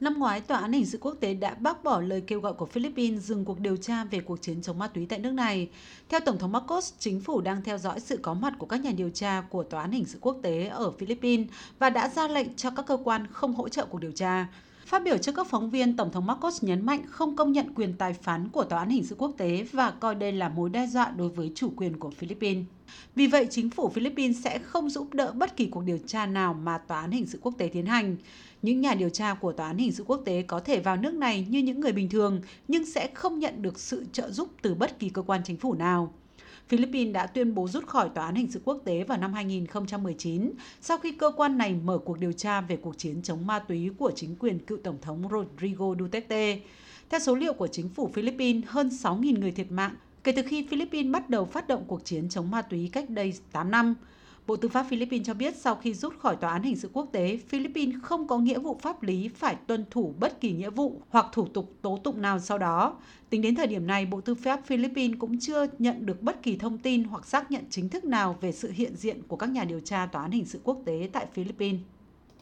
Năm ngoái, Tòa án hình sự quốc tế đã bác bỏ lời kêu gọi của Philippines dừng cuộc điều tra về cuộc chiến chống ma túy tại nước này. Theo Tổng thống Marcos, chính phủ đang theo dõi sự có mặt của các nhà điều tra của Tòa án hình sự quốc tế ở Philippines và đã ra lệnh cho các cơ quan không hỗ trợ cuộc điều tra. Phát biểu trước các phóng viên, Tổng thống Marcos nhấn mạnh không công nhận quyền tài phán của Tòa án hình sự quốc tế và coi đây là mối đe dọa đối với chủ quyền của Philippines. Vì vậy, chính phủ Philippines sẽ không giúp đỡ bất kỳ cuộc điều tra nào mà Tòa án hình sự quốc tế tiến hành. Những nhà điều tra của Tòa án hình sự quốc tế có thể vào nước này như những người bình thường, nhưng sẽ không nhận được sự trợ giúp từ bất kỳ cơ quan chính phủ nào. Philippines đã tuyên bố rút khỏi Tòa án hình sự quốc tế vào năm 2019 sau khi cơ quan này mở cuộc điều tra về cuộc chiến chống ma túy của chính quyền cựu Tổng thống Rodrigo Duterte. Theo số liệu của chính phủ Philippines, hơn 6.000 người thiệt mạng kể từ khi Philippines bắt đầu phát động cuộc chiến chống ma túy cách đây 8 năm. Bộ Tư pháp Philippines cho biết sau khi rút khỏi Tòa án Hình sự Quốc tế, Philippines không có nghĩa vụ pháp lý phải tuân thủ bất kỳ nghĩa vụ hoặc thủ tục tố tụng nào sau đó. Tính đến thời điểm này, Bộ Tư pháp Philippines cũng chưa nhận được bất kỳ thông tin hoặc xác nhận chính thức nào về sự hiện diện của các nhà điều tra Tòa án Hình sự Quốc tế tại Philippines.